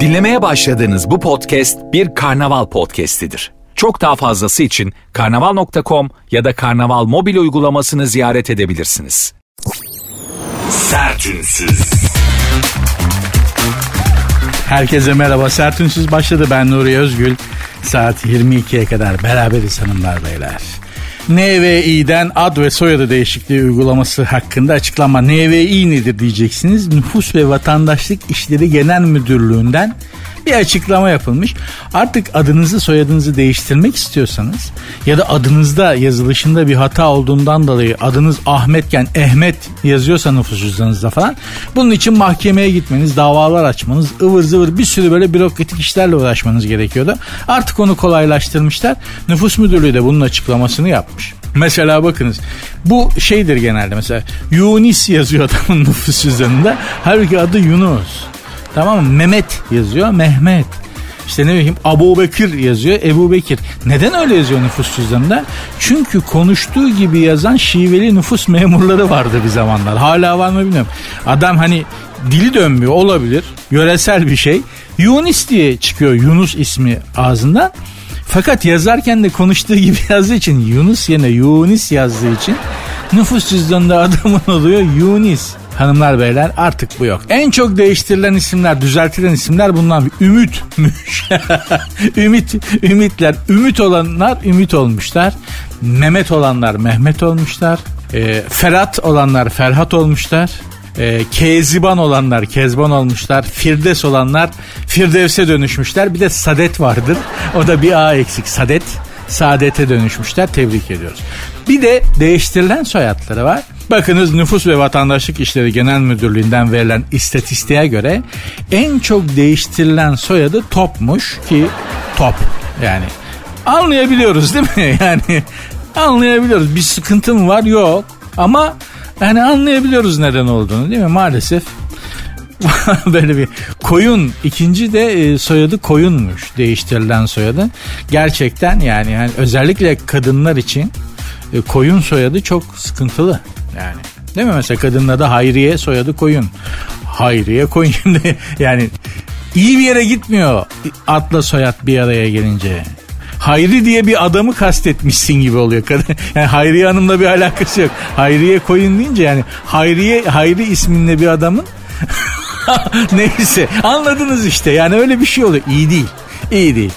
Dinlemeye başladığınız bu podcast bir karnaval podcastidir. Çok daha fazlası için karnaval.com ya da karnaval mobil uygulamasını ziyaret edebilirsiniz. Sertünsüz. Herkese merhaba. Sertünsüz başladı. Ben Nuri Özgül. Saat 22'ye kadar beraberiz hanımlar beyler. NVİ'den ad ve soyadı değişikliği uygulaması hakkında açıklama. NVİ nedir diyeceksiniz. Nüfus ve Vatandaşlık İşleri Genel Müdürlüğü'nden bir açıklama yapılmış. Artık adınızı soyadınızı değiştirmek istiyorsanız ya da adınızda yazılışında bir hata olduğundan dolayı adınız Ahmetken Ehmet yazıyorsa nüfus cüzdanınızda falan bunun için mahkemeye gitmeniz, davalar açmanız, ıvır zıvır bir sürü böyle bürokratik işlerle uğraşmanız gerekiyordu. Artık onu kolaylaştırmışlar. Nüfus müdürlüğü de bunun açıklamasını yapmış. Mesela bakınız bu şeydir genelde mesela Yunis yazıyor adamın nüfus cüzdanında. Halbuki adı Yunus. Tamam mı? Mehmet yazıyor. Mehmet. İşte ne bileyim Abu Bekir yazıyor. Ebu Bekir. Neden öyle yazıyor nüfus cüzdanında? Çünkü konuştuğu gibi yazan şiveli nüfus memurları vardı bir zamanlar. Hala var mı bilmiyorum. Adam hani dili dönmüyor olabilir. Yöresel bir şey. Yunus diye çıkıyor Yunus ismi ağzından. Fakat yazarken de konuştuğu gibi yazdığı için Yunus yerine Yunus yazdığı için nüfus cüzdanında adamın oluyor Yunus. Hanımlar beyler artık bu yok. En çok değiştirilen isimler, düzeltilen isimler bundan Ümit'müş. Ümit, ümitler. Ümit olanlar ümit olmuşlar. Mehmet olanlar Mehmet olmuşlar. E, Ferhat olanlar Ferhat olmuşlar. E, Keziban olanlar Kezban olmuşlar. Firdevs olanlar Firdevs'e dönüşmüşler. Bir de Sadet vardır. O da bir A eksik. Sadet. Saadete dönüşmüşler. Tebrik ediyoruz. Bir de değiştirilen soyadları var. Bakınız Nüfus ve Vatandaşlık İşleri Genel Müdürlüğü'nden verilen istatistiğe göre en çok değiştirilen soyadı Top'muş ki Top yani anlayabiliyoruz değil mi? Yani anlayabiliyoruz. Bir sıkıntı mı var? Yok. Ama yani anlayabiliyoruz neden olduğunu değil mi? Maalesef böyle bir koyun ikinci de e, soyadı koyunmuş değiştirilen soyadı gerçekten yani, yani özellikle kadınlar için e, koyun soyadı çok sıkıntılı yani değil mi mesela kadının adı Hayriye soyadı koyun Hayriye koyun şimdi yani iyi bir yere gitmiyor atla soyad bir araya gelince Hayri diye bir adamı kastetmişsin gibi oluyor. Yani Hayriye Hanım'la bir alakası yok. Hayriye koyun deyince yani Hayriye Hayri isminde bir adamın neyse anladınız işte yani öyle bir şey oluyor. İyi değil. İyi değil.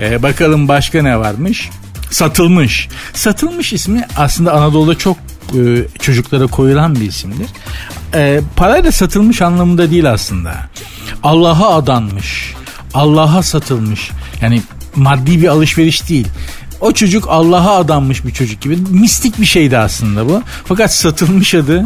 Ee, bakalım başka ne varmış? Satılmış. Satılmış ismi aslında Anadolu'da çok e, çocuklara koyulan bir isimdir. E, parayla satılmış anlamında değil aslında. Allah'a adanmış. Allah'a satılmış. Yani maddi bir alışveriş değil. O çocuk Allah'a adanmış bir çocuk gibi. Mistik bir şeydi aslında bu. Fakat satılmış adı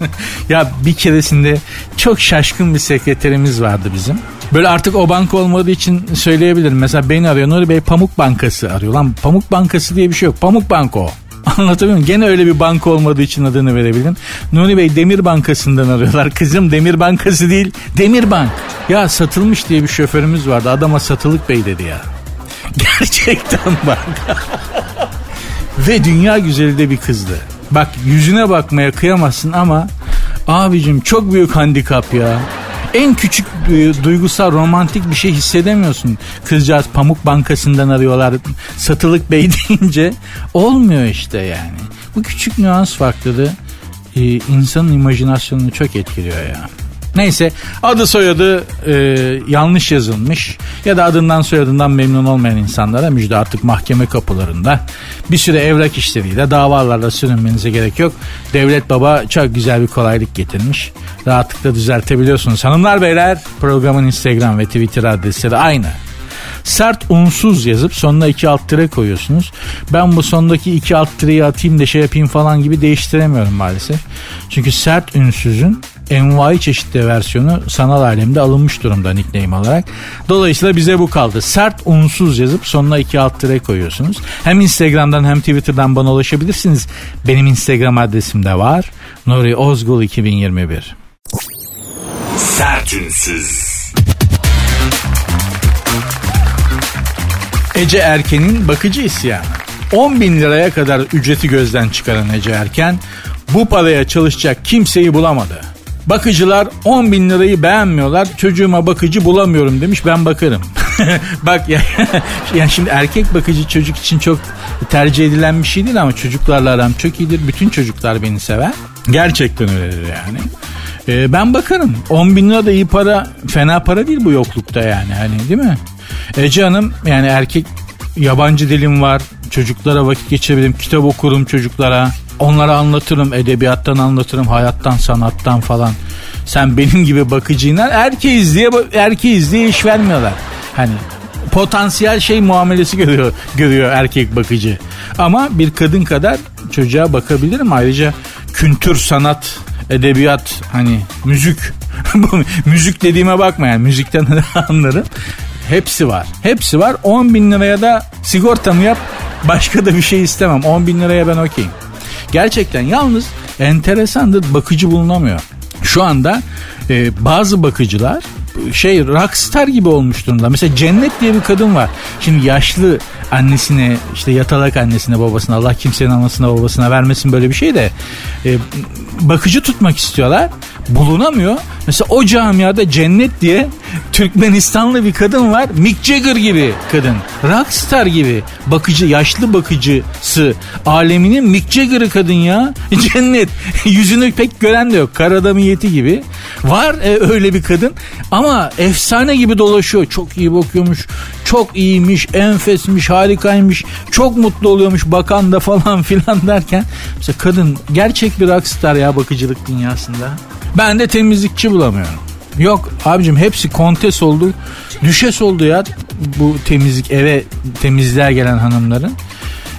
ya bir keresinde çok şaşkın bir sekreterimiz vardı bizim. Böyle artık o banka olmadığı için söyleyebilirim. Mesela beni arıyor Nuri Bey Pamuk Bankası arıyor. Lan Pamuk Bankası diye bir şey yok. Pamuk Banko. Anlatabiliyor muyum? Gene öyle bir banka olmadığı için adını verebilirim. Nuri Bey Demir Bankası'ndan arıyorlar. Kızım Demir Bankası değil Demir Bank. Ya satılmış diye bir şoförümüz vardı. Adama satılık bey dedi ya. Gerçekten bak. Ve dünya güzeli de bir kızdı. Bak yüzüne bakmaya kıyamazsın ama abicim çok büyük handikap ya. En küçük e, duygusal romantik bir şey hissedemiyorsun. Kızcağız Pamuk Bankası'ndan arıyorlar satılık bey deyince olmuyor işte yani. Bu küçük nüans farklılığı e, insanın imajinasyonunu çok etkiliyor ya. Neyse adı soyadı e, yanlış yazılmış ya da adından soyadından memnun olmayan insanlara müjde artık mahkeme kapılarında bir süre evrak işleriyle davalarla sürünmenize gerek yok. Devlet baba çok güzel bir kolaylık getirmiş. Rahatlıkla düzeltebiliyorsunuz. Hanımlar beyler programın Instagram ve Twitter adresleri aynı. Sert unsuz yazıp sonuna iki alt tire koyuyorsunuz. Ben bu sondaki iki alt tireyi atayım da şey yapayım falan gibi değiştiremiyorum maalesef. Çünkü sert ünsüzün envai çeşitli versiyonu sanal alemde alınmış durumda nickname olarak. Dolayısıyla bize bu kaldı. Sert unsuz yazıp sonuna iki alt tire koyuyorsunuz. Hem Instagram'dan hem Twitter'dan bana ulaşabilirsiniz. Benim Instagram adresim de var. Nuri Ozgul 2021. Sertünsüz. Ece Erken'in bakıcı isyanı. 10 bin liraya kadar ücreti gözden çıkaran Ece Erken bu paraya çalışacak kimseyi bulamadı. Bakıcılar 10 bin lirayı beğenmiyorlar. Çocuğuma bakıcı bulamıyorum demiş ben bakarım. Bak ya, yani şimdi erkek bakıcı çocuk için çok tercih edilen bir şey değil ama çocuklarla aram çok iyidir. Bütün çocuklar beni sever. Gerçekten öyledir yani. Ee, ben bakarım. 10 bin lira da iyi para, fena para değil bu yoklukta yani. Hani değil mi? Ece Hanım yani erkek yabancı dilim var. Çocuklara vakit geçirebilirim. Kitap okurum çocuklara. Onlara anlatırım. Edebiyattan anlatırım. Hayattan, sanattan falan. Sen benim gibi bakıcıyla erkeğiz diye erkeğiz diye iş vermiyorlar. Hani potansiyel şey muamelesi görüyor, görüyor erkek bakıcı. Ama bir kadın kadar çocuğa bakabilirim. Ayrıca kültür, sanat, edebiyat, hani müzik. müzik dediğime bakma yani müzikten anlarım. Hepsi var. Hepsi var. 10 bin liraya da sigortamı yap. Başka da bir şey istemem. 10 bin liraya ben okeyim. Gerçekten yalnız enteresandır bakıcı bulunamıyor. Şu anda e, bazı bakıcılar şey rockstar gibi olmuş durumda. Mesela Cennet diye bir kadın var. Şimdi yaşlı annesine işte yatalak annesine babasına Allah kimsenin anasına babasına vermesin böyle bir şey de e, bakıcı tutmak istiyorlar. Bulunamıyor. Mesela o camiada Cennet diye Türkmenistanlı bir kadın var. Mick Jagger gibi kadın. Rockstar gibi. Bakıcı, yaşlı bakıcısı. Aleminin Mick Jagger'ı kadın ya. Cennet. Yüzünü pek gören de yok. Karadamiyeti gibi. Var e, öyle bir kadın. Ama efsane gibi dolaşıyor. Çok iyi bakıyormuş. Çok iyiymiş. Enfesmiş. Harikaymış. Çok mutlu oluyormuş bakan da falan filan derken. Mesela kadın gerçek bir rockstar ya bakıcılık dünyasında. Ben de temizlikçi bulamıyorum. Yok abicim hepsi kontes oldu. Düşes oldu ya bu temizlik eve temizliğe gelen hanımların.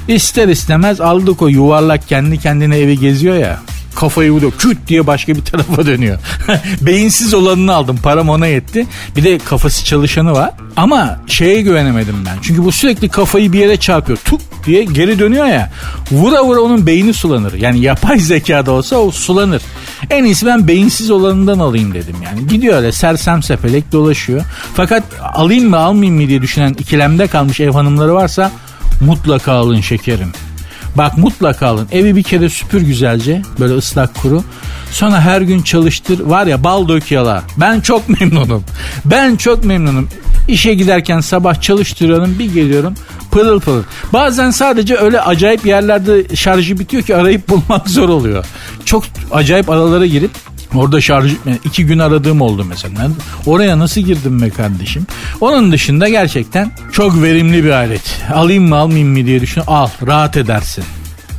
İster istemez aldık o yuvarlak kendi kendine evi geziyor ya kafayı vuruyor. Küt diye başka bir tarafa dönüyor. Beyinsiz olanını aldım. Param ona yetti. Bir de kafası çalışanı var. Ama şeye güvenemedim ben. Çünkü bu sürekli kafayı bir yere çarpıyor. Tuk diye geri dönüyor ya. Vura vura onun beyni sulanır. Yani yapay zekada olsa o sulanır. En iyisi ben beyinsiz olanından alayım dedim yani. Gidiyor öyle sersem sepelek dolaşıyor. Fakat alayım mı almayayım mı diye düşünen ikilemde kalmış ev hanımları varsa mutlaka alın şekerim. Bak mutlaka alın. Evi bir kere süpür güzelce. Böyle ıslak kuru. Sonra her gün çalıştır. Var ya bal dök yala. Ben çok memnunum. Ben çok memnunum. İşe giderken sabah çalıştırıyorum. Bir geliyorum pırıl pırıl. Bazen sadece öyle acayip yerlerde şarjı bitiyor ki arayıp bulmak zor oluyor. Çok acayip aralara girip Orada şarj iki gün aradığım oldu mesela. Oraya nasıl girdim be kardeşim? Onun dışında gerçekten çok verimli bir alet. Alayım mı almayayım mı diye düşün. Al rahat edersin.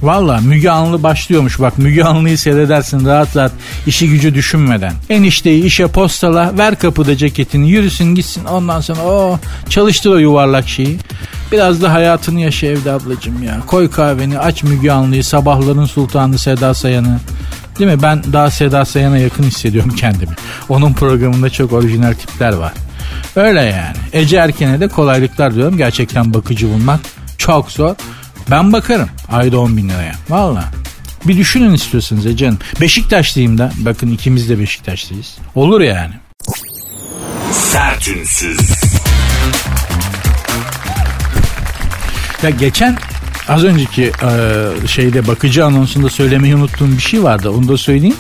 Valla Müge Anlı başlıyormuş bak Müge Anlı'yı seyredersin rahat rahat işi gücü düşünmeden. Enişteyi işe postala ver kapıda ceketini yürüsün gitsin ondan sonra o oh, çalıştır o yuvarlak şeyi. Biraz da hayatını yaşa evde ablacım ya. Koy kahveni aç Müge Anlı'yı sabahların sultanı Seda Sayan'ı. Değil mi? Ben daha Seda Sayan'a yakın hissediyorum kendimi. Onun programında çok orijinal tipler var. Öyle yani. Ece Erken'e de kolaylıklar diyorum. Gerçekten bakıcı bulmak çok zor. Ben bakarım ayda 10 bin liraya. Valla. Bir düşünün istiyorsanız Ece Hanım. Beşiktaşlıyım da. Bakın ikimiz de Beşiktaşlıyız. Olur yani. Sertünsüz. Ya geçen Az önceki e, şeyde bakıcı anonsunda söylemeyi unuttuğum bir şey vardı. Onu da söyleyeyim.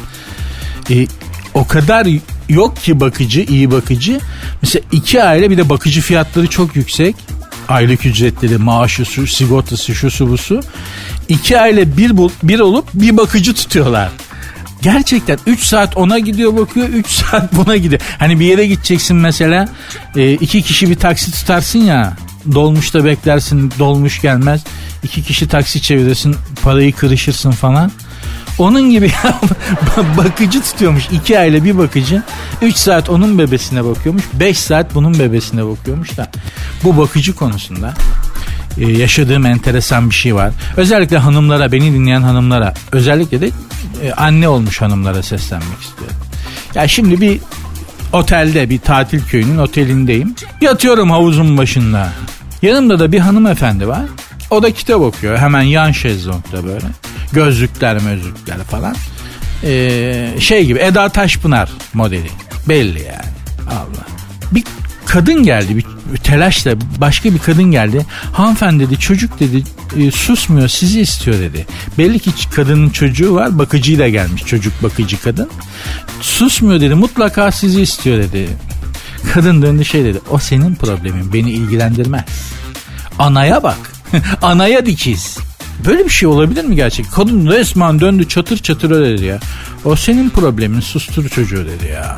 E, o kadar yok ki bakıcı, iyi bakıcı. Mesela iki aile bir de bakıcı fiyatları çok yüksek. Aylık ücretleri, maaşı, su, sigortası, şu su bu su. İki aile bir, bir olup bir bakıcı tutuyorlar. Gerçekten 3 saat ona gidiyor bakıyor 3 saat buna gidiyor. Hani bir yere gideceksin mesela e, iki kişi bir taksi tutarsın ya dolmuşta beklersin dolmuş gelmez. İki kişi taksi çevirirsin parayı kırışırsın falan. Onun gibi bakıcı tutuyormuş. iki aile bir bakıcı. üç saat onun bebesine bakıyormuş. beş saat bunun bebesine bakıyormuş da. Bu bakıcı konusunda e, yaşadığım enteresan bir şey var. Özellikle hanımlara, beni dinleyen hanımlara, özellikle de e, anne olmuş hanımlara seslenmek istiyorum. Ya şimdi bir otelde, bir tatil köyünün otelindeyim. Yatıyorum havuzun başında. Yanımda da bir hanımefendi var. O da kitap okuyor. Hemen yan şezlongda böyle. Gözlükler mözlükler falan. Ee, şey gibi Eda Taşpınar modeli. Belli yani. Allah. Bir kadın geldi bir telaşla başka bir kadın geldi. Hanımefendi dedi çocuk dedi e, susmuyor sizi istiyor dedi. Belli ki kadının çocuğu var bakıcıyla gelmiş çocuk bakıcı kadın. Susmuyor dedi mutlaka sizi istiyor dedi. Kadın döndü şey dedi o senin problemin beni ilgilendirmez. Anaya bak anaya dikiz. Böyle bir şey olabilir mi gerçek? Kadın resmen döndü çatır çatır öyle dedi ya. O senin problemin sustur çocuğu dedi ya.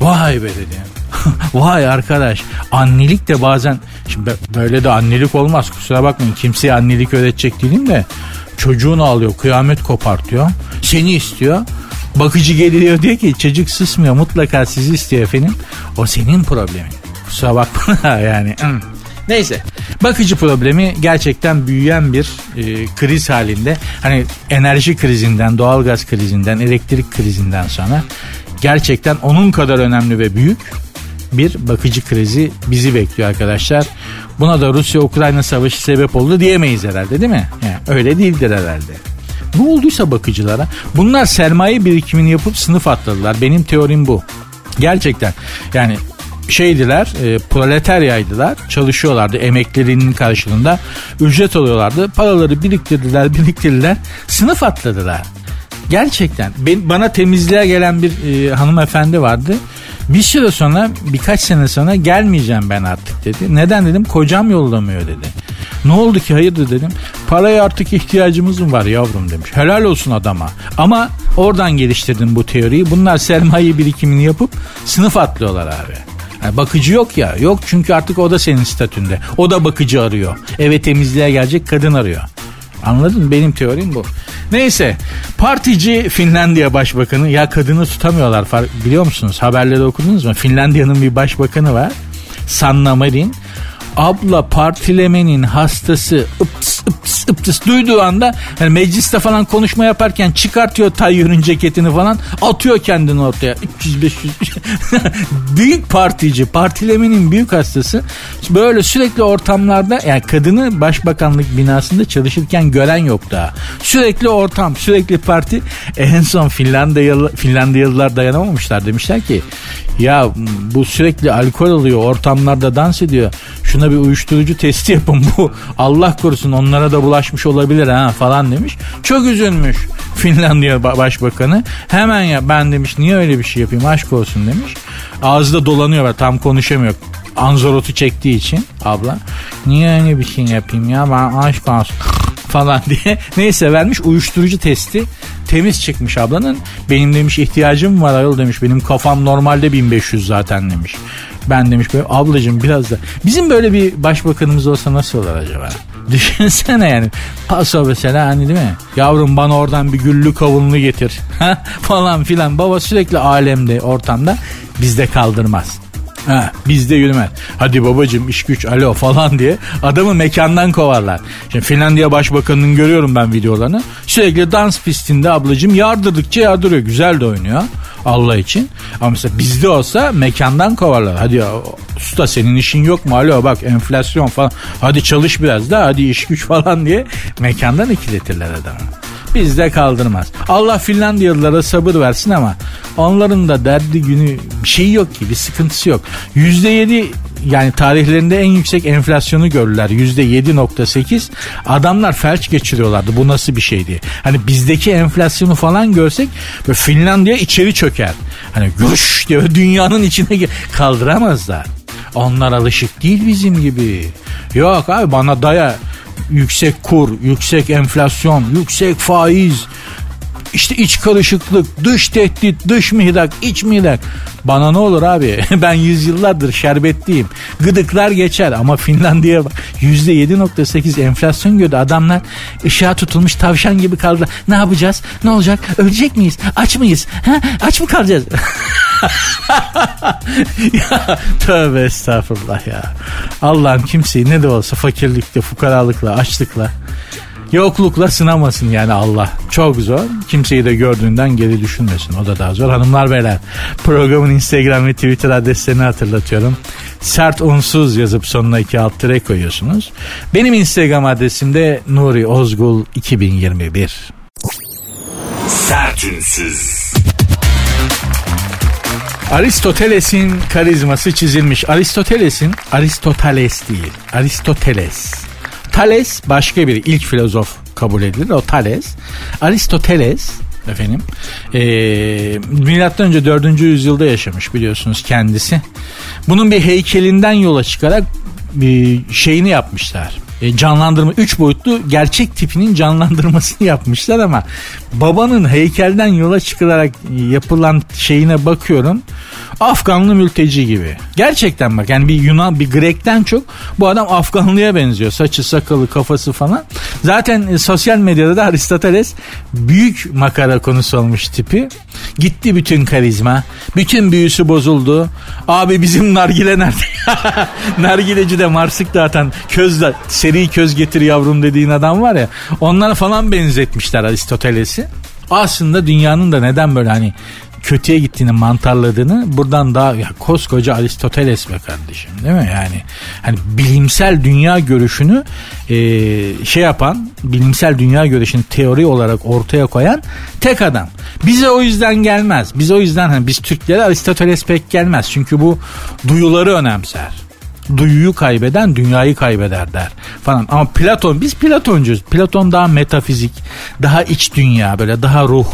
Vay be dedi. Vay arkadaş annelik de bazen şimdi böyle de annelik olmaz kusura bakmayın kimseye annelik öğretecek değilim de çocuğunu alıyor kıyamet kopartıyor seni istiyor bakıcı geliyor diyor ki çocuk susmuyor mutlaka sizi istiyor efendim o senin problemin kusura bakma yani Neyse bakıcı problemi gerçekten büyüyen bir e, kriz halinde. Hani enerji krizinden, doğalgaz krizinden, elektrik krizinden sonra gerçekten onun kadar önemli ve büyük bir bakıcı krizi bizi bekliyor arkadaşlar. Buna da Rusya-Ukrayna savaşı sebep oldu diyemeyiz herhalde değil mi? Yani öyle değildir herhalde. Ne olduysa bakıcılara bunlar sermaye birikimini yapıp sınıf atladılar. Benim teorim bu. Gerçekten yani şeydiler e, proletaryaydılar çalışıyorlardı emeklerinin karşılığında ücret alıyorlardı paraları biriktirdiler biriktirdiler sınıf atladılar gerçekten ben, bana temizliğe gelen bir e, hanımefendi vardı bir süre sonra birkaç sene sonra gelmeyeceğim ben artık dedi. Neden dedim kocam yollamıyor dedi. Ne oldu ki hayırdır dedim. Paraya artık ihtiyacımız mı var yavrum demiş. Helal olsun adama. Ama oradan geliştirdim bu teoriyi. Bunlar sermaye birikimini yapıp sınıf atlıyorlar abi. Yani bakıcı yok ya. Yok çünkü artık o da senin statünde. O da bakıcı arıyor. Eve temizliğe gelecek kadın arıyor. Anladın mı? Benim teorim bu. Neyse partici Finlandiya başbakanı ya kadını tutamıyorlar biliyor musunuz? Haberleri okudunuz mu? Finlandiya'nın bir başbakanı var. Sanna Marin abla partilemenin hastası ıps ıps ıps duyduğu anda yani mecliste falan konuşma yaparken çıkartıyor Tayyip'in ceketini falan atıyor kendini ortaya. 300 500 büyük partici partilemenin büyük hastası. Böyle sürekli ortamlarda yani kadını başbakanlık binasında çalışırken gören yok daha. Sürekli ortam sürekli parti. En son Finlandiyalı, Finlandiyalılar dayanamamışlar demişler ki ya bu sürekli alkol alıyor ortamlarda dans ediyor şuna bir uyuşturucu testi yapın bu Allah korusun onlara da bulaşmış olabilir ha falan demiş. Çok üzülmüş Finlandiya başbakanı. Hemen ya ben demiş niye öyle bir şey yapayım aşk olsun demiş. Ağzı da dolanıyor ve tam konuşamıyor. Anzorotu çektiği için abla. Niye öyle bir şey yapayım ya ben aşk olsun falan diye. Neyse vermiş uyuşturucu testi temiz çıkmış ablanın. Benim demiş ihtiyacım var ayol demiş. Benim kafam normalde 1500 zaten demiş. Ben demiş böyle ablacığım biraz da. Bizim böyle bir başbakanımız olsa nasıl olur acaba? Düşünsene yani. Paso mesela hani değil mi? Yavrum bana oradan bir güllü kavunlu getir. falan filan. Baba sürekli alemde ortamda bizde kaldırmaz. Ha, bizde yürümez. Hadi babacım iş güç alo falan diye adamı mekandan kovarlar. Şimdi Finlandiya Başbakanı'nın görüyorum ben videolarını. Sürekli dans pistinde ablacım yardırdıkça yardırıyor. Güzel de oynuyor Allah için. Ama mesela bizde olsa mekandan kovarlar. Hadi ya, usta senin işin yok mu? Alo bak enflasyon falan. Hadi çalış biraz da hadi iş güç falan diye mekandan ikiletirler adamı bizde kaldırmaz. Allah Finlandiyalılara sabır versin ama onların da derdi günü bir şey yok ki bir sıkıntısı yok. %7 yani tarihlerinde en yüksek enflasyonu gördüler. %7.8 adamlar felç geçiriyorlardı bu nasıl bir şey diye. Hani bizdeki enflasyonu falan görsek böyle Finlandiya içeri çöker. Hani güş diye dünyanın içine kaldıramazlar. Onlar alışık değil bizim gibi. Yok abi bana daya yüksek kur, yüksek enflasyon, yüksek faiz, işte iç karışıklık, dış tehdit, dış mihrak, iç mihrak. Bana ne olur abi? ben yüzyıllardır şerbetliyim. Gıdıklar geçer ama Finlandiya %7.8 enflasyon gördü. Adamlar ışığa tutulmuş tavşan gibi kaldılar. Ne yapacağız? Ne olacak? Ölecek miyiz? Aç mıyız? Ha? Aç mı kalacağız? ya, tövbe estağfurullah ya. Allah'ım kimseyi ne de olsa fakirlikle, fukaralıkla, açlıkla Yoklukla sınamasın yani Allah. Çok zor. Kimseyi de gördüğünden geri düşünmesin. O da daha zor. Hanımlar beyler programın Instagram ve Twitter adreslerini hatırlatıyorum. Sert unsuz yazıp sonuna iki alt tere koyuyorsunuz. Benim Instagram adresim de Nuri Ozgul 2021. Sertünsüz. Aristoteles'in karizması çizilmiş. Aristoteles'in Aristoteles değil. Aristoteles. Thales başka bir ilk filozof kabul edilir. O Thales. Aristoteles efendim. E, milattan önce 4. yüzyılda yaşamış biliyorsunuz kendisi. Bunun bir heykelinden yola çıkarak bir şeyini yapmışlar e, canlandırma 3 boyutlu gerçek tipinin canlandırmasını yapmışlar ama babanın heykelden yola çıkılarak yapılan şeyine bakıyorum. Afganlı mülteci gibi. Gerçekten bak yani bir Yunan bir Grek'ten çok bu adam Afganlıya benziyor. Saçı sakalı kafası falan. Zaten e, sosyal medyada da Aristoteles büyük makara konusu olmuş tipi. Gitti bütün karizma. Bütün büyüsü bozuldu. Abi bizim nargile nerede? Nargileci de marsık dağıtan közle seri köz getir yavrum dediğin adam var ya. Onlara falan benzetmişler Aristoteles'i. Aslında dünyanın da neden böyle hani kötüye gittiğini mantarladığını buradan daha ya koskoca Aristoteles be kardeşim değil mi? Yani hani bilimsel dünya görüşünü e, şey yapan bilimsel dünya görüşünü teori olarak ortaya koyan tek adam. Bize o yüzden gelmez. Bize o yüzden hani biz Türklere Aristoteles pek gelmez. Çünkü bu duyuları önemser duyuyu kaybeden dünyayı kaybeder der falan. Ama Platon biz Platoncuyuz. Platon daha metafizik, daha iç dünya böyle daha ruh,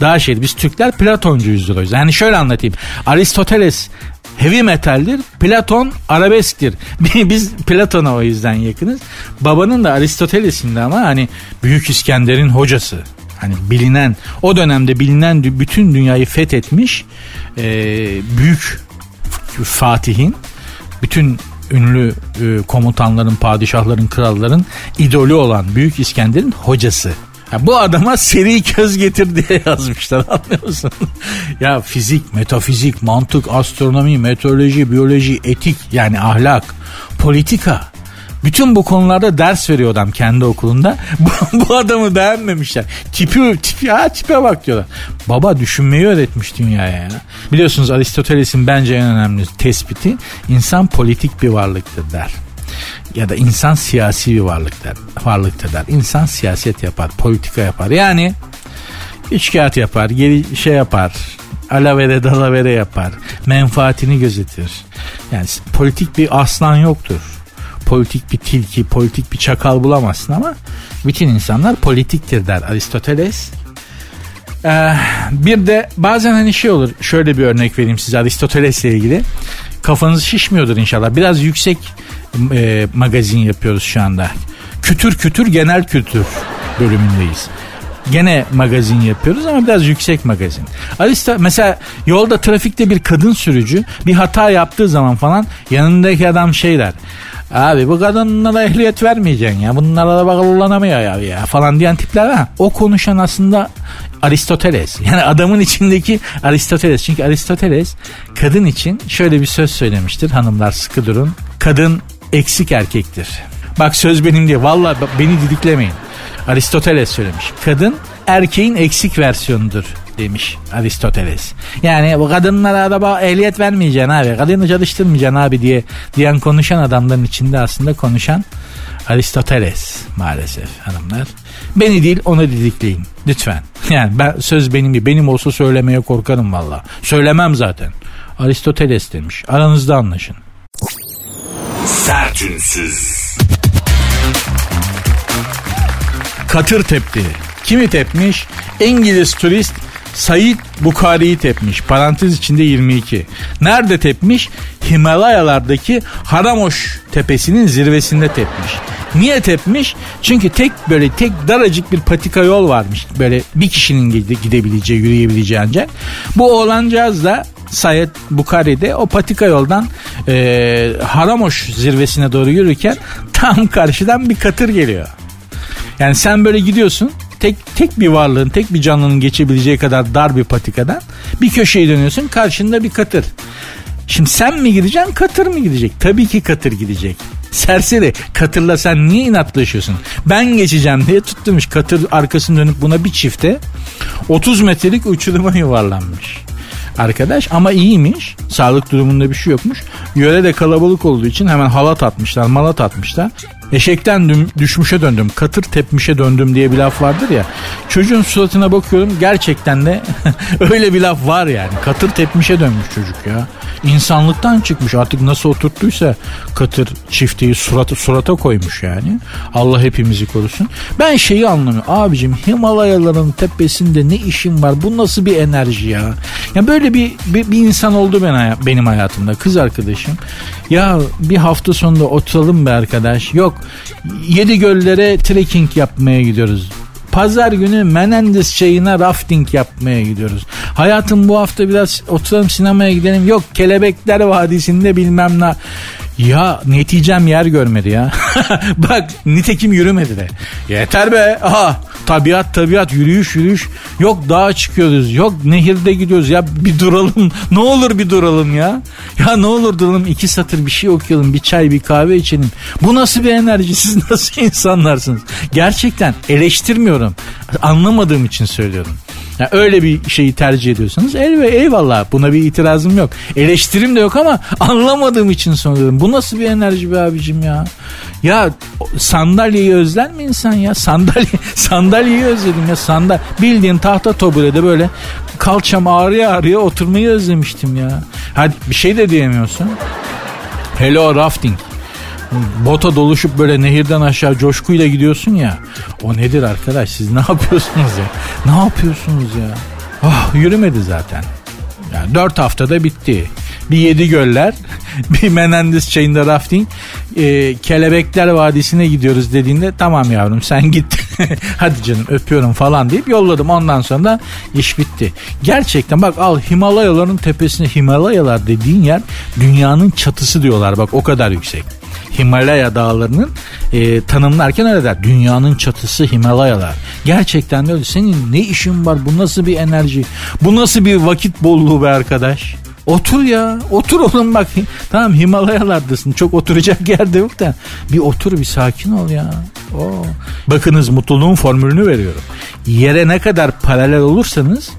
daha şey. Biz Türkler Platoncuyuzdur o yüzden. Yani şöyle anlatayım. Aristoteles heavy metaldir. Platon arabesktir. Biz Platon'a o yüzden yakınız. Babanın da Aristoteles'in de ama hani Büyük İskender'in hocası. Hani bilinen o dönemde bilinen bütün dünyayı fethetmiş e, büyük Fatih'in bütün ünlü e, komutanların, padişahların, kralların idolü olan Büyük İskender'in hocası. Ya bu adama seri köz getir diye yazmışlar anlıyor musun? ya fizik, metafizik, mantık, astronomi, meteoroloji, biyoloji, etik yani ahlak, politika bütün bu konularda ders veriyor adam kendi okulunda. Bu, adamı beğenmemişler. Tipi, tipi, ha tipe bak diyorlar. Baba düşünmeyi öğretmiş dünyaya ya. Biliyorsunuz Aristoteles'in bence en önemli tespiti insan politik bir varlıktır der ya da insan siyasi bir varlıktır, varlıktır der. İnsan siyaset yapar, politika yapar. Yani üç kağıt yapar, geri şey yapar, alavere dalavere yapar, menfaatini gözetir. Yani politik bir aslan yoktur politik bir tilki, politik bir çakal bulamazsın ama bütün insanlar politiktir der Aristoteles. Ee, bir de bazen hani şey olur şöyle bir örnek vereyim size Aristoteles'le ilgili. Kafanız şişmiyordur inşallah. Biraz yüksek e, magazin yapıyoruz şu anda. Kütür kütür genel kültür bölümündeyiz. Gene magazin yapıyoruz ama biraz yüksek magazin. Arista mesela yolda trafikte bir kadın sürücü bir hata yaptığı zaman falan yanındaki adam şey der. Abi bu kadınlara ehliyet vermeyeceksin ya. Bunlara da kullanamıyor ya, ya falan diyen tipler var. O konuşan aslında Aristoteles. Yani adamın içindeki Aristoteles. Çünkü Aristoteles kadın için şöyle bir söz söylemiştir. Hanımlar sıkı durun. Kadın eksik erkektir. Bak söz benim diye. Valla beni didiklemeyin. Aristoteles söylemiş. Kadın erkeğin eksik versiyonudur demiş Aristoteles. Yani bu kadınlara araba ehliyet vermeyeceksin abi. Kadını çalıştırmayacaksın abi diye diyen konuşan adamların içinde aslında konuşan Aristoteles maalesef hanımlar. Beni değil onu didikleyin lütfen. Yani ben söz benim değil. Benim olsa söylemeye korkarım valla. Söylemem zaten. Aristoteles demiş. Aranızda anlaşın. Sertünsüz. Katır tepti. Kimi tepmiş? İngiliz turist Said Bukhari'yi tepmiş. Parantez içinde 22. Nerede tepmiş? Himalayalardaki Haramoş tepesinin zirvesinde tepmiş. Niye tepmiş? Çünkü tek böyle tek daracık bir patika yol varmış. Böyle bir kişinin gidebileceği, yürüyebileceği ancak. Bu oğlancağız da Sayed Bukhari'de o patika yoldan e, Haramoş zirvesine doğru yürürken tam karşıdan bir katır geliyor. Yani sen böyle gidiyorsun tek tek bir varlığın, tek bir canlının geçebileceği kadar dar bir patikadan bir köşeyi dönüyorsun karşında bir katır. Şimdi sen mi gideceksin katır mı gidecek? Tabii ki katır gidecek. Serseri katırla sen niye inatlaşıyorsun? Ben geçeceğim diye tutturmuş katır arkasını dönüp buna bir çifte 30 metrelik uçuruma yuvarlanmış arkadaş ama iyiymiş. Sağlık durumunda bir şey yokmuş. Yöre de kalabalık olduğu için hemen halat atmışlar, malat atmışlar. Eşekten düşmüşe döndüm, katır tepmişe döndüm diye bir laf vardır ya. Çocuğun suratına bakıyorum gerçekten de öyle bir laf var yani. Katır tepmişe dönmüş çocuk ya. İnsanlıktan çıkmış artık nasıl oturttuysa katır çifteyi surata, surata koymuş yani. Allah hepimizi korusun. Ben şeyi anlamıyorum. Abicim Himalayaların tepesinde ne işim var? Bu nasıl bir enerji ya? Ya böyle bir, bir, bir insan oldu ben, benim hayatımda. Kız arkadaşım. Ya bir hafta sonunda oturalım be arkadaş. Yok yedi göllere trekking yapmaya gidiyoruz. Pazar günü Menendez çayına rafting yapmaya gidiyoruz. Hayatım bu hafta biraz oturalım sinemaya gidelim. Yok Kelebekler Vadisi'nde bilmem ne. Ya neticem yer görmedi ya. Bak nitekim yürümedi de. Yeter be. Aha tabiat tabiat yürüyüş yürüyüş. Yok dağa çıkıyoruz. Yok nehirde gidiyoruz. Ya bir duralım. ne olur bir duralım ya. Ya ne olur duralım. iki satır bir şey okuyalım. Bir çay bir kahve içelim. Bu nasıl bir enerji? Siz nasıl insanlarsınız? Gerçekten eleştirmiyorum. Anlamadığım için söylüyorum. Yani öyle bir şeyi tercih ediyorsanız el ve eyvallah buna bir itirazım yok. Eleştirim de yok ama anlamadığım için soruyorum. Bu nasıl bir enerji be abicim ya? Ya sandalyeyi özler mi insan ya? Sandalye sandalyeyi özledim ya sandal. Bildiğin tahta toburede böyle kalçam ağrıya ağrıya oturmayı özlemiştim ya. Hadi bir şey de diyemiyorsun. Hello rafting bota doluşup böyle nehirden aşağı coşkuyla gidiyorsun ya. O nedir arkadaş siz ne yapıyorsunuz ya? Ne yapıyorsunuz ya? Oh, yürümedi zaten. Yani dört haftada bitti. Bir yedi göller, bir Menendez çayında rafting, e, Kelebekler Vadisi'ne gidiyoruz dediğinde tamam yavrum sen git. Hadi canım öpüyorum falan deyip yolladım. Ondan sonra da iş bitti. Gerçekten bak al Himalayaların tepesine Himalayalar dediğin yer dünyanın çatısı diyorlar bak o kadar yüksek. Himalaya dağlarının e, tanımlarken öyle der. Dünyanın çatısı Himalayalar. Gerçekten de öyle. Senin ne işin var? Bu nasıl bir enerji? Bu nasıl bir vakit bolluğu be arkadaş? Otur ya. Otur oğlum bak. Tamam Himalayalardasın. Çok oturacak yerde yok da. Bir otur bir sakin ol ya. Oo. Bakınız mutluluğun formülünü veriyorum. Yere ne kadar paralel olursanız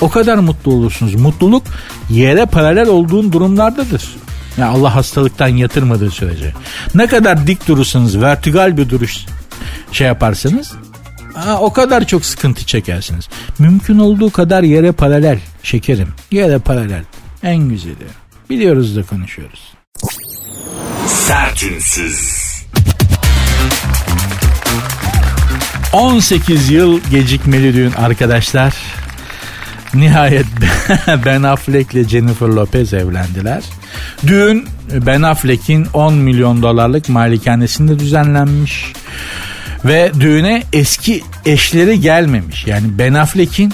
o kadar mutlu olursunuz. Mutluluk yere paralel olduğun durumlardadır. Yani Allah hastalıktan yatırmadığı sürece. Ne kadar dik durursanız, vertigal bir duruş şey yaparsanız Aa, o kadar çok sıkıntı çekersiniz. Mümkün olduğu kadar yere paralel şekerim. Yere paralel. En güzeli. Biliyoruz da konuşuyoruz. Sertünsüz. 18 yıl gecikmeli düğün arkadaşlar. Nihayet Ben Affleck ile Jennifer Lopez evlendiler. Düğün Ben Affleck'in 10 milyon dolarlık malikanesinde düzenlenmiş. Ve düğüne eski eşleri gelmemiş. Yani Ben Affleck'in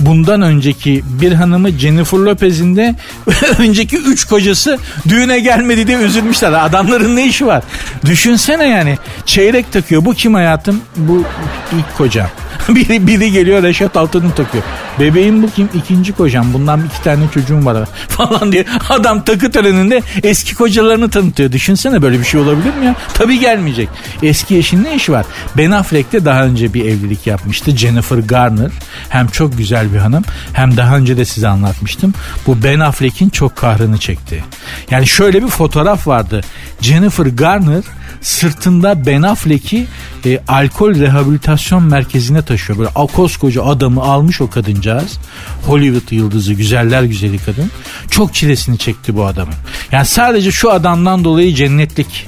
bundan önceki bir hanımı Jennifer Lopez'in de önceki üç kocası düğüne gelmedi diye üzülmüşler. Adamların ne işi var? Düşünsene yani çeyrek takıyor. Bu kim hayatım? Bu ilk kocam. biri, biri geliyor Reşat Altın'ı takıyor. Bebeğim bu kim? İkinci kocam. Bundan iki tane çocuğum var falan diye. Adam takı töreninde eski kocalarını tanıtıyor. Düşünsene böyle bir şey olabilir mi ya? Tabii gelmeyecek. Eski eşin ne işi var? Ben Affleck de daha önce bir evlilik yapmıştı. Jennifer Garner. Hem çok güzel bir hanım hem daha önce de size anlatmıştım. Bu Ben Affleck'in çok kahrını çekti. Yani şöyle bir fotoğraf vardı. Jennifer Garner sırtında Ben Affleck'i e, alkol rehabilitasyon merkezine taşıyor. Böyle koskoca adamı almış o kadıncağız. Hollywood yıldızı, güzeller güzeli kadın. Çok çilesini çekti bu adamın. Yani sadece şu adamdan dolayı cennetlik.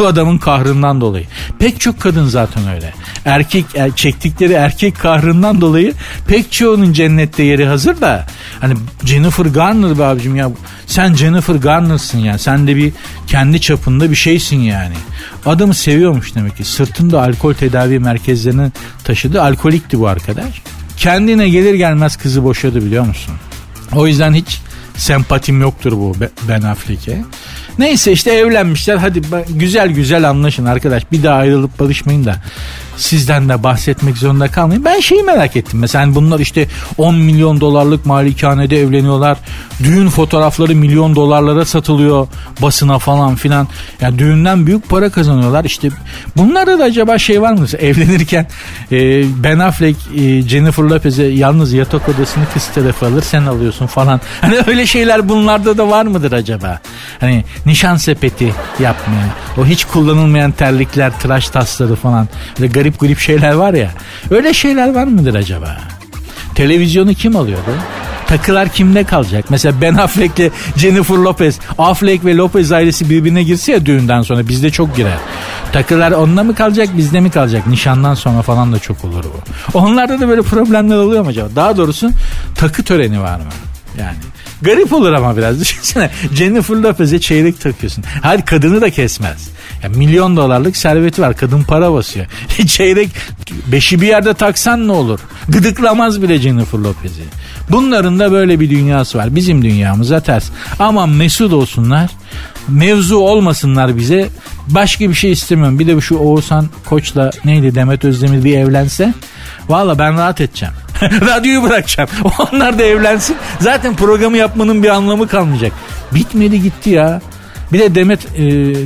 Şu adamın kahrından dolayı. Pek çok kadın zaten öyle. Erkek er, çektikleri erkek kahrından dolayı pek çoğunun cennette yeri hazır da hani Jennifer Garner be abicim ya sen Jennifer Garner'sın ya. Sen de bir kendi çapında bir şeysin yani. Adamı seviyormuş demek ki. Sırtında alkol tedavi merkezlerini taşıdı. Alkolikti bu arkadaş. Kendine gelir gelmez kızı boşadı biliyor musun? O yüzden hiç sempatim yoktur bu Ben Affleck'e. Neyse işte evlenmişler. Hadi güzel güzel anlaşın arkadaş. Bir daha ayrılıp barışmayın da. Sizden de bahsetmek zorunda kalmayayım. Ben şeyi merak ettim. Mesela hani bunlar işte 10 milyon dolarlık malikanede evleniyorlar. Düğün fotoğrafları milyon dolarlara satılıyor basına falan filan. Yani düğünden büyük para kazanıyorlar. İşte bunlarda da acaba şey var mı? Evlenirken e, Ben Affleck e, Jennifer Lopez'e yalnız yatak odasını kız tarafı alır sen alıyorsun falan. Hani öyle şeyler bunlarda da var mıdır acaba? Hani nişan sepeti yapmaya. O hiç kullanılmayan terlikler, tıraş tasları falan. Böyle garip garip şeyler var ya. Öyle şeyler var mıdır acaba? Televizyonu kim alıyordu? Takılar kimde kalacak? Mesela Ben Affleck'le Jennifer Lopez. Affleck ve Lopez ailesi birbirine girse ya düğünden sonra bizde çok girer. Takılar onunla mı kalacak bizde mi kalacak? Nişandan sonra falan da çok olur bu. Onlarda da böyle problemler oluyor mu acaba? Daha doğrusu takı töreni var mı? Yani garip olur ama biraz düşünsene. Jennifer Lopez'e çeyrek takıyorsun. Hadi kadını da kesmez. Ya milyon dolarlık serveti var. Kadın para basıyor. çeyrek beşi bir yerde taksan ne olur? Gıdıklamaz bile Jennifer Lopez'i. Bunların da böyle bir dünyası var. Bizim dünyamıza ters. Ama mesut olsunlar. Mevzu olmasınlar bize. Başka bir şey istemiyorum. Bir de şu Oğuzhan Koç'la neydi Demet Özdemir bir evlense. Valla ben rahat edeceğim. Radyoyu bırakacağım. Onlar da evlensin. Zaten programı yapmanın bir anlamı kalmayacak. Bitmedi gitti ya. Bir de Demet e,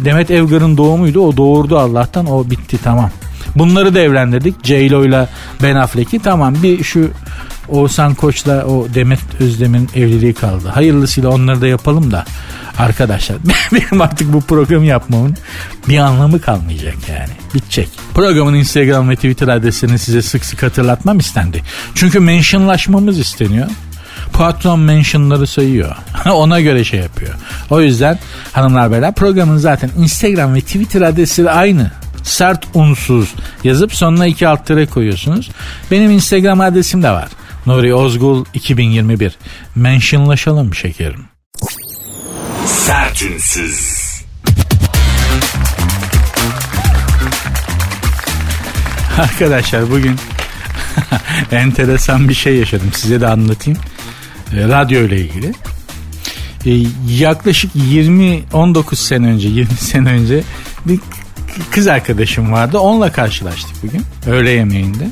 Demet Evgar'ın doğumuydu. O doğurdu Allah'tan. O bitti tamam. Bunları da evlendirdik. J-Lo ile Ben Affleck'i. Tamam bir şu Oğuzhan Koç'la o Demet Özdemir'in evliliği kaldı. Hayırlısıyla onları da yapalım da arkadaşlar benim artık bu programı yapmamın bir anlamı kalmayacak yani. Bitecek. Programın Instagram ve Twitter adresini size sık sık hatırlatmam istendi. Çünkü mentionlaşmamız isteniyor patron mentionları sayıyor. Ona göre şey yapıyor. O yüzden hanımlar beyler programın zaten Instagram ve Twitter adresi aynı sert unsuz yazıp sonuna iki alt tere koyuyorsunuz. Benim Instagram adresim de var. Nuri Ozgul 2021. Mentionlaşalım şekerim. Sertünsüz. Arkadaşlar bugün enteresan bir şey yaşadım. Size de anlatayım. E, radyo ile ilgili. E, yaklaşık 20-19 sene önce, 20 sene önce bir kız arkadaşım vardı. Onunla karşılaştık bugün. Öğle yemeğinde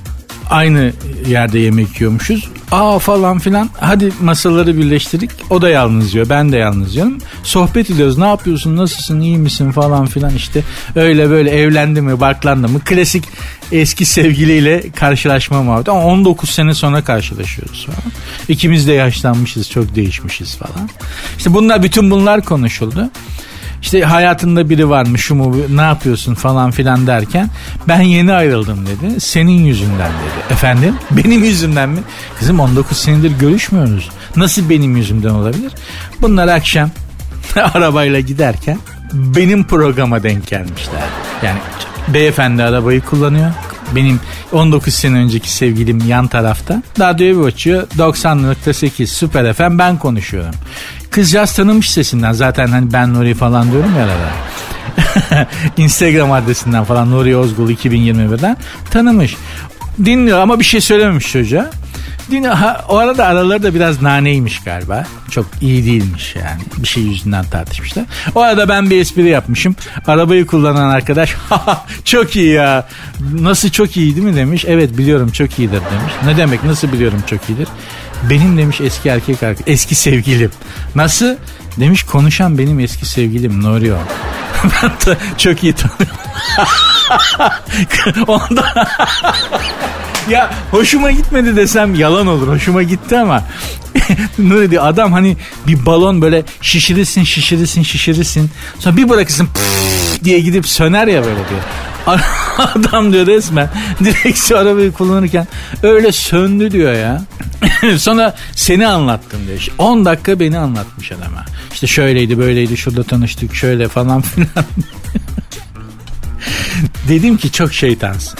aynı yerde yemek yiyormuşuz. Aa falan filan. Hadi masaları birleştirdik. O da yalnız yiyor. Ben de yalnız yiyorum. Sohbet ediyoruz. Ne yapıyorsun? Nasılsın? iyi misin? Falan filan işte. Öyle böyle evlendi mi? Barklandı mı? Klasik eski sevgiliyle karşılaşma muhabbeti. Ama 19 sene sonra karşılaşıyoruz falan. İkimiz de yaşlanmışız. Çok değişmişiz falan. İşte bunlar bütün bunlar konuşuldu. İşte hayatında biri var mı şu mu ne yapıyorsun falan filan derken ben yeni ayrıldım dedi. Senin yüzünden dedi. Efendim benim yüzümden mi? Kızım 19 senedir görüşmüyoruz. Nasıl benim yüzümden olabilir? Bunlar akşam arabayla giderken benim programa denk gelmişler. Yani beyefendi arabayı kullanıyor. Benim 19 sene önceki sevgilim yan tarafta. Radyoyu bir açıyor. 90.8 Süper FM ben konuşuyorum. Kızcağız tanımış sesinden zaten hani ben Nuri falan diyorum ya arada. Instagram adresinden falan Nuri Ozgul 2021'den tanımış. Dinliyor ama bir şey söylememiş çocuğa. Ha, o arada araları da biraz naneymiş galiba. Çok iyi değilmiş yani. Bir şey yüzünden tartışmışlar. O arada ben bir espri yapmışım. Arabayı kullanan arkadaş çok iyi ya. Nasıl çok iyi değil mi demiş. Evet biliyorum çok iyidir demiş. Ne demek nasıl biliyorum çok iyidir. Benim demiş eski erkek arkadaş, eski sevgilim. Nasıl? Demiş konuşan benim eski sevgilim Nuri o. ben çok iyi tanıyorum. Ondan ya hoşuma gitmedi desem yalan olur. Hoşuma gitti ama Nuri diyor adam hani bir balon böyle şişirirsin şişirirsin şişirirsin. Sonra bir bırakırsın diye gidip söner ya böyle diyor. Adam diyor resmen direksiyon arabayı kullanırken öyle söndü diyor ya. Sonra seni anlattım diyor. 10 dakika beni anlatmış adama. İşte şöyleydi böyleydi şurada tanıştık şöyle falan filan. Dedim ki çok şeytansın.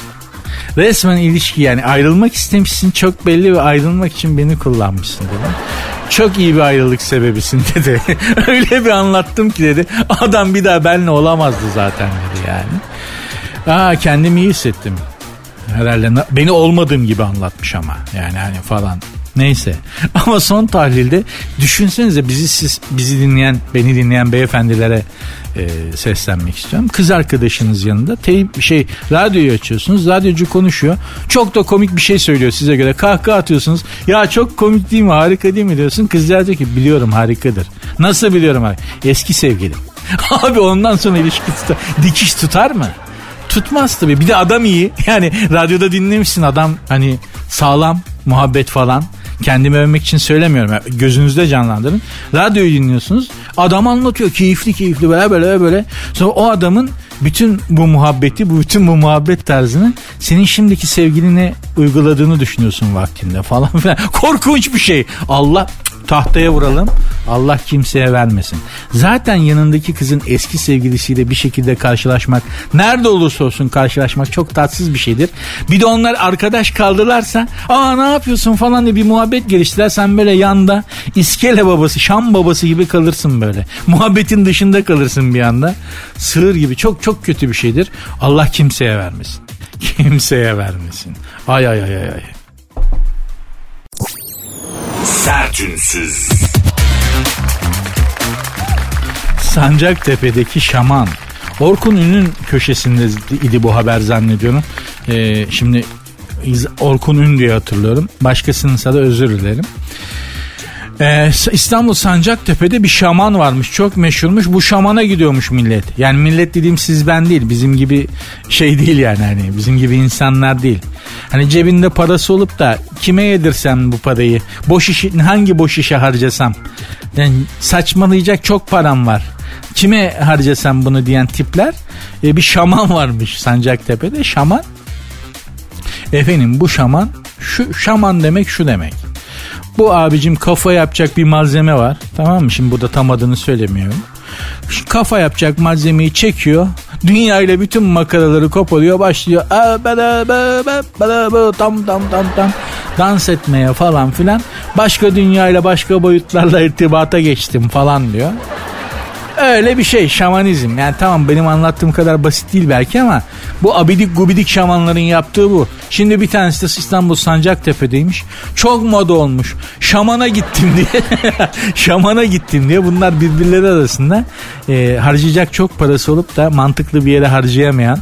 Resmen ilişki yani ayrılmak istemişsin çok belli ve ayrılmak için beni kullanmışsın dedim. Çok iyi bir ayrılık sebebisin dedi. Öyle bir anlattım ki dedi. Adam bir daha benimle olamazdı zaten dedi yani. Aa kendimi iyi hissettim. Herhalde beni olmadığım gibi anlatmış ama yani hani falan. Neyse. Ama son tahlilde düşünsenize bizi siz bizi dinleyen, beni dinleyen beyefendilere e, seslenmek istiyorum. Kız arkadaşınız yanında teyip şey radyoyu açıyorsunuz. Radyocu konuşuyor. Çok da komik bir şey söylüyor size göre. Kahkaha atıyorsunuz. Ya çok komik değil mi? Harika değil mi diyorsun. Kızlar diyor ki biliyorum harikadır. Nasıl biliyorum abi? Eski sevgilim. Abi ondan sonra ilişki tutar. Dikiş tutar mı? Tutmaz tabii. Bir de adam iyi. Yani radyoda dinlemişsin adam hani sağlam muhabbet falan. Kendimi övmek için söylemiyorum. Gözünüzde canlandırın. Radyoyu dinliyorsunuz. Adam anlatıyor keyifli keyifli böyle böyle böyle. Sonra o adamın bütün bu muhabbeti, bu bütün bu muhabbet tarzını senin şimdiki sevgiline uyguladığını düşünüyorsun vaktinde falan filan. Korkunç bir şey. Allah tahtaya vuralım. Allah kimseye vermesin. Zaten yanındaki kızın eski sevgilisiyle bir şekilde karşılaşmak, nerede olursa olsun karşılaşmak çok tatsız bir şeydir. Bir de onlar arkadaş kaldılarsa, aa ne yapıyorsun falan diye bir muhabbet geliştiler. Sen böyle yanda iskele babası, Şam babası gibi kalırsın böyle. Muhabbetin dışında kalırsın bir anda. Sığır gibi çok çok kötü bir şeydir. Allah kimseye vermesin. Kimseye vermesin. Ay ay ay ay. Sertünsüz. Sancaktepe'deki şaman. Orkun Ün'ün köşesinde idi bu haber zannediyorum. Ee, şimdi Orkun Ün diye hatırlıyorum. Başkasınınsa da özür dilerim. Ee, İstanbul Sancaktepe'de bir şaman varmış. Çok meşhurmuş. Bu şamana gidiyormuş millet. Yani millet dediğim siz ben değil. Bizim gibi şey değil yani. Hani bizim gibi insanlar değil. Hani cebinde parası olup da kime yedirsem bu parayı? Boş işi, hangi boş işe harcasam? Yani saçmalayacak çok param var. Kime harcasam bunu diyen tipler e, bir şaman varmış Sancaktepe'de. Şaman Efendim bu şaman şu şaman demek şu demek. Bu abicim kafa yapacak bir malzeme var. Tamam mı? Şimdi burada tam adını söylemiyorum. Şu kafa yapacak malzemeyi çekiyor. Dünya ile bütün makaraları koparıyor. Başlıyor. Tam tam tam tam dans etmeye falan filan. Başka dünya ile başka boyutlarla irtibata geçtim falan diyor. Öyle bir şey şamanizm. Yani tamam benim anlattığım kadar basit değil belki ama bu abidik gubidik şamanların yaptığı bu. Şimdi bir tanesi de İstanbul Sancaktepe'deymiş. Çok moda olmuş. Şamana gittim diye. Şamana gittim diye bunlar birbirleri arasında e, harcayacak çok parası olup da mantıklı bir yere harcayamayan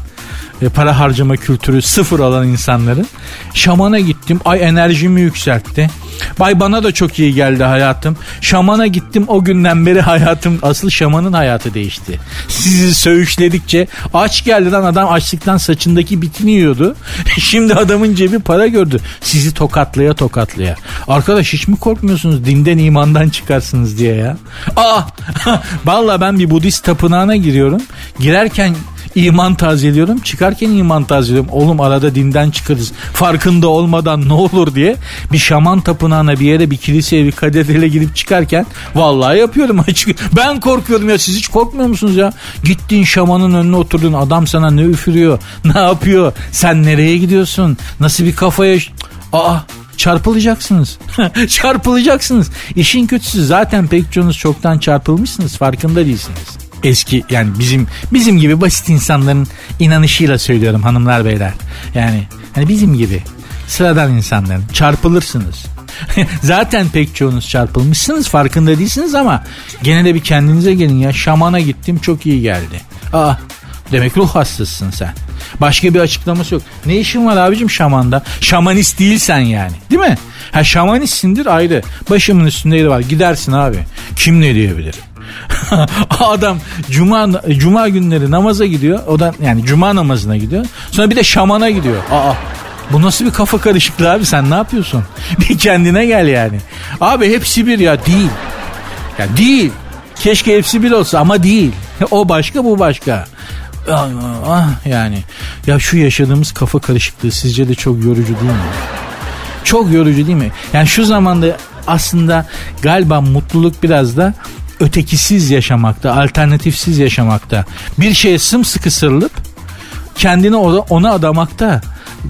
e, para harcama kültürü sıfır olan insanların şamana gittim ay enerjimi yükseltti bay bana da çok iyi geldi hayatım. Şamana gittim o günden beri hayatım asıl şamanın hayatı değişti. Sizi söğüşledikçe aç geldi lan adam açlıktan saçındaki bitini yiyordu. Şimdi adamın cebi para gördü. Sizi tokatlaya tokatlaya. Arkadaş hiç mi korkmuyorsunuz? Dinden imandan çıkarsınız diye ya. Aa valla ben bir Budist tapınağına giriyorum. Girerken iman tazeliyorum. Çıkarken iman tazeliyorum. Oğlum arada dinden çıkarız. Farkında olmadan ne olur diye bir şaman tapınağına bir yere bir kiliseye bir katedrale gidip çıkarken vallahi yapıyorum. ben korkuyorum ya siz hiç korkmuyor musunuz ya? Gittin şamanın önüne oturdun adam sana ne üfürüyor? Ne yapıyor? Sen nereye gidiyorsun? Nasıl bir kafaya... Aa çarpılacaksınız. çarpılacaksınız. İşin kötüsü zaten pek çoğunuz çoktan çarpılmışsınız farkında değilsiniz eski yani bizim bizim gibi basit insanların inanışıyla söylüyorum hanımlar beyler. Yani hani bizim gibi sıradan insanların çarpılırsınız. Zaten pek çoğunuz çarpılmışsınız farkında değilsiniz ama gene de bir kendinize gelin ya şamana gittim çok iyi geldi. Aa demek ruh hastasısın sen. Başka bir açıklaması yok. Ne işin var abicim şamanda? Şamanist değilsen yani. Değil mi? Ha şamanistsindir ayrı. Başımın üstünde yeri var. Gidersin abi. Kim ne diyebilir? Adam cuma cuma günleri namaza gidiyor. O da yani cuma namazına gidiyor. Sonra bir de şamana gidiyor. Aa bu nasıl bir kafa karışıklığı abi sen ne yapıyorsun? Bir kendine gel yani. Abi hepsi bir ya değil. Ya değil. Keşke hepsi bir olsa ama değil. O başka bu başka. Ah, yani. Ya şu yaşadığımız kafa karışıklığı sizce de çok yorucu değil mi? Çok yorucu değil mi? Yani şu zamanda aslında galiba mutluluk biraz da ötekisiz yaşamakta, alternatifsiz yaşamakta. Bir şeye sımsıkı sarılıp kendini ona adamakta.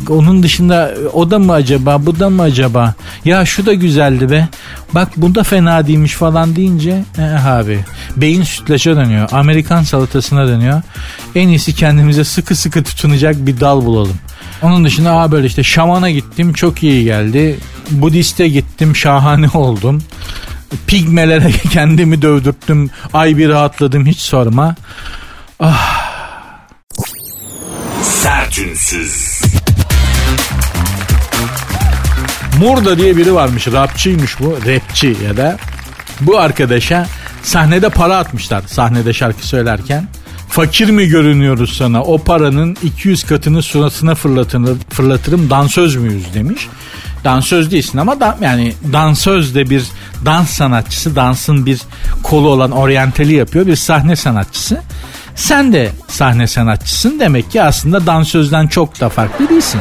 Onun dışında o da mı acaba bu da mı acaba ya şu da güzeldi be bak bu da fena değilmiş falan deyince eh abi beyin sütlaça dönüyor Amerikan salatasına dönüyor en iyisi kendimize sıkı sıkı tutunacak bir dal bulalım onun dışında aa böyle işte şamana gittim çok iyi geldi Budist'e gittim şahane oldum. Pigmelere kendimi dövdürttüm. Ay bir rahatladım hiç sorma. Ah. Sertünsüz. Murda diye biri varmış. Rapçiymiş bu. Rapçi ya da. Bu arkadaşa sahnede para atmışlar. Sahnede şarkı söylerken. Fakir mi görünüyoruz sana? O paranın 200 katını suratına fırlatır, fırlatırım. Dansöz müyüz demiş. Dansöz değilsin ama da, yani dansöz de bir dans sanatçısı. Dansın bir kolu olan oryantali yapıyor. Bir sahne sanatçısı. Sen de sahne sanatçısın. Demek ki aslında dansözden çok da farklı değilsin.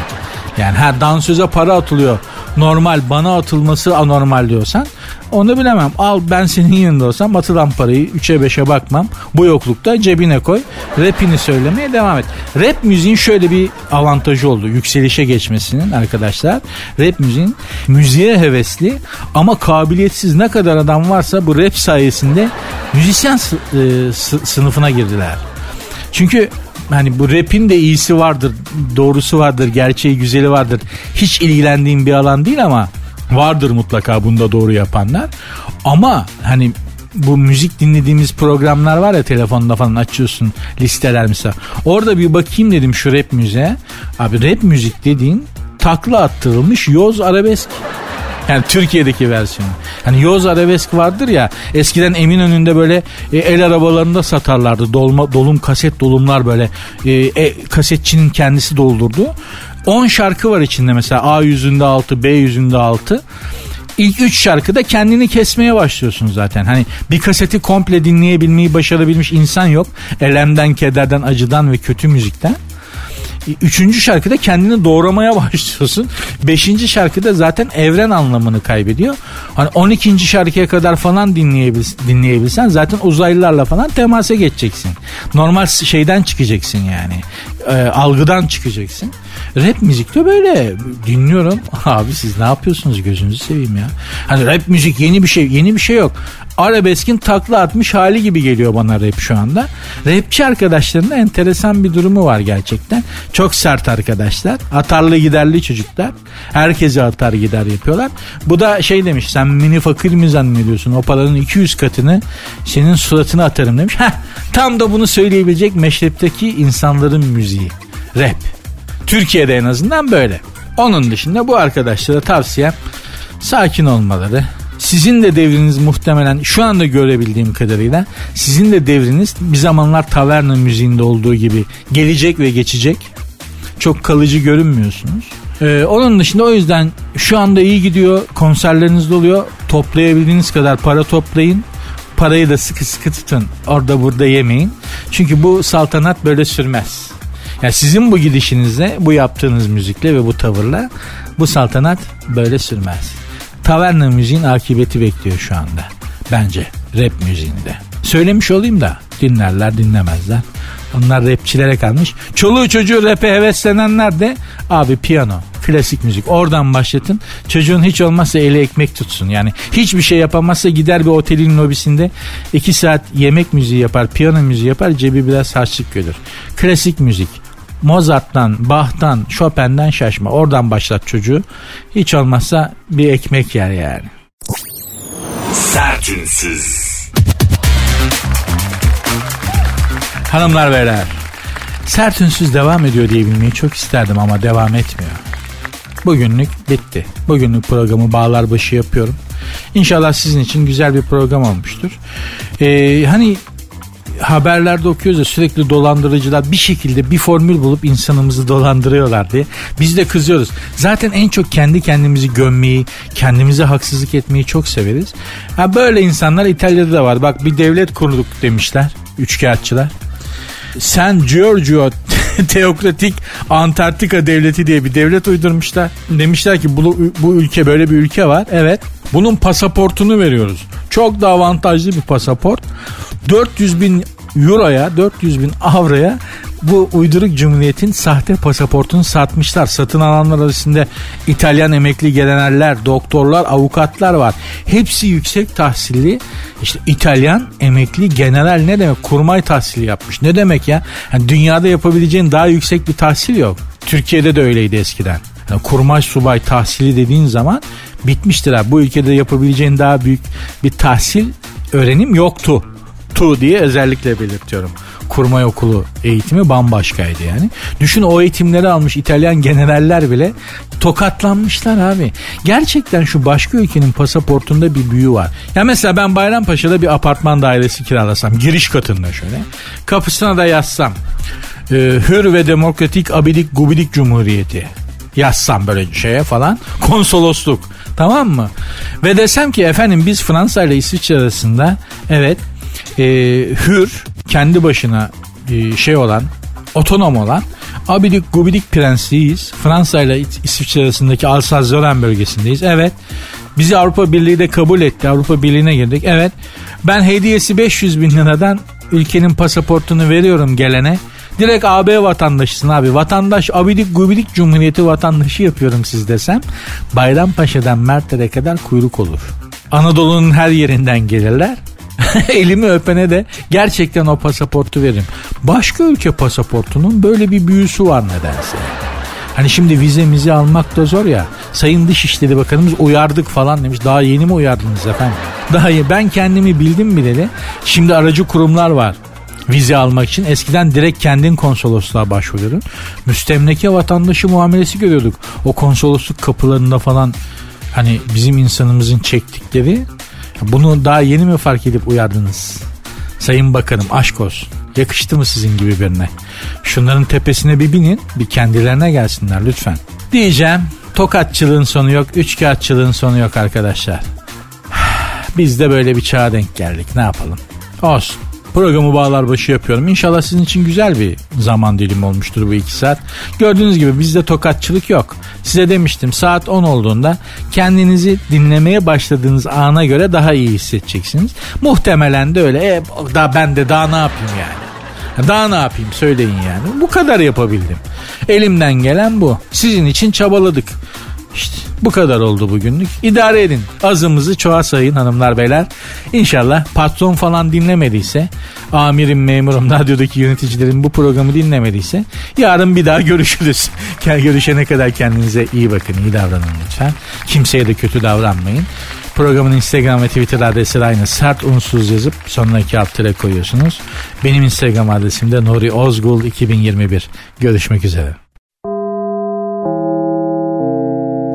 Yani her dansöze para atılıyor. Normal bana atılması anormal diyorsan onu bilemem. Al ben senin yanında olsam atılan parayı 3'e 5'e bakmam. Bu yoklukta cebine koy. Rapini söylemeye devam et. Rap müziğin şöyle bir avantajı oldu. Yükselişe geçmesinin arkadaşlar. Rap müziğin müziğe hevesli ama kabiliyetsiz ne kadar adam varsa bu rap sayesinde müzisyen e, sınıfına girdiler. Çünkü hani bu rap'in de iyisi vardır, doğrusu vardır, gerçeği güzeli vardır. Hiç ilgilendiğim bir alan değil ama vardır mutlaka bunda doğru yapanlar. Ama hani bu müzik dinlediğimiz programlar var ya telefonda falan açıyorsun listeler mesela. Orada bir bakayım dedim şu rap müziğe. Abi rap müzik dediğin takla attırılmış yoz arabesk. Yani Türkiye'deki versiyonu. Hani Yoz Arabesk vardır ya eskiden Eminönü'nde böyle e, el arabalarında satarlardı. Dolma, dolum kaset dolumlar böyle e, e, kasetçinin kendisi doldurdu. 10 şarkı var içinde mesela A yüzünde 6 B yüzünde 6. İlk 3 şarkıda kendini kesmeye başlıyorsun zaten. Hani bir kaseti komple dinleyebilmeyi başarabilmiş insan yok. Elemden, kederden, acıdan ve kötü müzikten. Üçüncü şarkıda kendini doğramaya başlıyorsun. Beşinci şarkıda zaten evren anlamını kaybediyor. Hani on ikinci şarkıya kadar falan dinleyebil, dinleyebilsen zaten uzaylılarla falan temasa geçeceksin. Normal şeyden çıkacaksın yani. E, algıdan çıkacaksın. Rap müzikte böyle dinliyorum. Abi siz ne yapıyorsunuz gözünüzü seveyim ya. Hani rap müzik yeni bir şey yeni bir şey yok arabeskin takla atmış hali gibi geliyor bana rap şu anda. Rapçi arkadaşlarında enteresan bir durumu var gerçekten. Çok sert arkadaşlar. Atarlı giderli çocuklar. Herkese atar gider yapıyorlar. Bu da şey demiş sen mini fakir mi zannediyorsun? O paranın 200 katını senin suratına atarım demiş. Heh, tam da bunu söyleyebilecek meşrepteki insanların müziği. Rap. Türkiye'de en azından böyle. Onun dışında bu arkadaşlara tavsiyem sakin olmaları, sizin de devriniz muhtemelen şu anda görebildiğim kadarıyla sizin de devriniz bir zamanlar taverna müziğinde olduğu gibi gelecek ve geçecek. Çok kalıcı görünmüyorsunuz. Ee, onun dışında o yüzden şu anda iyi gidiyor. Konserleriniz oluyor. Toplayabildiğiniz kadar para toplayın. Parayı da sıkı sıkı tutun. Orada burada yemeyin. Çünkü bu saltanat böyle sürmez. Yani sizin bu gidişinizle, bu yaptığınız müzikle ve bu tavırla bu saltanat böyle sürmez taverna müziğin akıbeti bekliyor şu anda. Bence rap müziğinde. Söylemiş olayım da dinlerler dinlemezler. Onlar rapçilere kalmış. Çoluğu çocuğu rap'e heveslenenler de abi piyano, klasik müzik. Oradan başlatın. Çocuğun hiç olmazsa eli ekmek tutsun. Yani hiçbir şey yapamazsa gider bir otelin lobisinde iki saat yemek müziği yapar, piyano müziği yapar, cebi biraz harçlık görür. Klasik müzik. Mozart'tan, Bach'tan, Chopin'den şaşma. Oradan başlat çocuğu. Hiç olmazsa bir ekmek yer yani. Sertünsüz. Hanımlar beyler. Sertünsüz devam ediyor diye bilmeyi çok isterdim ama devam etmiyor. Bugünlük bitti. Bugünlük programı bağlar başı yapıyorum. İnşallah sizin için güzel bir program olmuştur. Ee, hani haberlerde okuyoruz ya sürekli dolandırıcılar bir şekilde bir formül bulup insanımızı dolandırıyorlar diye. Biz de kızıyoruz. Zaten en çok kendi kendimizi gömmeyi, kendimize haksızlık etmeyi çok severiz. Ha böyle insanlar İtalya'da da var. Bak bir devlet kurduk demişler. Üçkağıtçılar. San Giorgio Teokratik Antarktika Devleti diye bir devlet uydurmuşlar. Demişler ki bu, bu ülke böyle bir ülke var. Evet. Bunun pasaportunu veriyoruz. Çok da avantajlı bir pasaport. 400 bin euroya 400 bin avroya bu uyduruk cumhuriyetin sahte pasaportunu satmışlar. Satın alanlar arasında İtalyan emekli generaller, doktorlar, avukatlar var. Hepsi yüksek tahsilli. İşte İtalyan emekli general ne demek? Kurmay tahsili yapmış. Ne demek ya? Yani dünyada yapabileceğin daha yüksek bir tahsil yok. Türkiye'de de öyleydi eskiden. Kurmay subay tahsili dediğin zaman bitmiştir abi. Bu ülkede yapabileceğin daha büyük bir tahsil öğrenim yoktu. Tu diye özellikle belirtiyorum. Kurmay okulu eğitimi bambaşkaydı yani. Düşün o eğitimleri almış İtalyan generaller bile tokatlanmışlar abi. Gerçekten şu başka ülkenin pasaportunda bir büyü var. Ya mesela ben Bayrampaşa'da bir apartman dairesi kiralasam giriş katında şöyle. Kapısına da yazsam. E, Hür ve Demokratik Abidik Gubidik Cumhuriyeti yazsam böyle şeye falan konsolosluk tamam mı? Ve desem ki efendim biz Fransa ile İsviçre arasında evet e, hür kendi başına e, şey olan otonom olan abidik gubidik prensiyiz. Fransa ile İsviçre arasındaki Alsaz-Lorraine bölgesindeyiz. Evet. Bizi Avrupa Birliği de kabul etti. Avrupa Birliği'ne girdik. Evet. Ben hediyesi 500 bin liradan ülkenin pasaportunu veriyorum gelene. Direkt AB vatandaşısın abi. Vatandaş abidik gubidik cumhuriyeti vatandaşı yapıyorum siz desem. Bayrampaşa'dan Mert'e kadar kuyruk olur. Anadolu'nun her yerinden gelirler. Elimi öpene de gerçekten o pasaportu veririm. Başka ülke pasaportunun böyle bir büyüsü var nedense. Hani şimdi vizemizi almak da zor ya. Sayın Dışişleri Bakanımız uyardık falan demiş. Daha yeni mi uyardınız efendim? Daha iyi. Ben kendimi bildim bileli. Şimdi aracı kurumlar var vize almak için. Eskiden direkt kendin konsolosluğa başvuruyordun. Müstemleke vatandaşı muamelesi görüyorduk. O konsolosluk kapılarında falan hani bizim insanımızın çektikleri bunu daha yeni mi fark edip uyardınız? Sayın Bakanım aşk olsun. Yakıştı mı sizin gibi birine? Şunların tepesine bir binin bir kendilerine gelsinler lütfen. Diyeceğim tokatçılığın sonu yok, üçkağıtçılığın sonu yok arkadaşlar. Biz de böyle bir çağa denk geldik ne yapalım. Olsun. Programı bağlar başı yapıyorum. İnşallah sizin için güzel bir zaman dilimi olmuştur bu iki saat. Gördüğünüz gibi bizde tokatçılık yok. Size demiştim saat 10 olduğunda kendinizi dinlemeye başladığınız ana göre daha iyi hissedeceksiniz. Muhtemelen de öyle. E, daha ben de daha ne yapayım yani. Daha ne yapayım söyleyin yani. Bu kadar yapabildim. Elimden gelen bu. Sizin için çabaladık. İşte bu kadar oldu bugünlük. İdare edin. Azımızı çoğa sayın hanımlar beyler. İnşallah patron falan dinlemediyse, amirim, memurum, radyodaki yöneticilerin bu programı dinlemediyse yarın bir daha görüşürüz. Görüşene kadar kendinize iyi bakın, iyi davranın lütfen. Kimseye de kötü davranmayın. Programın Instagram ve Twitter adresi aynı. Sert unsuz yazıp sonuna iki alt koyuyorsunuz. Benim Instagram adresim de Nuri Ozgul 2021. Görüşmek üzere.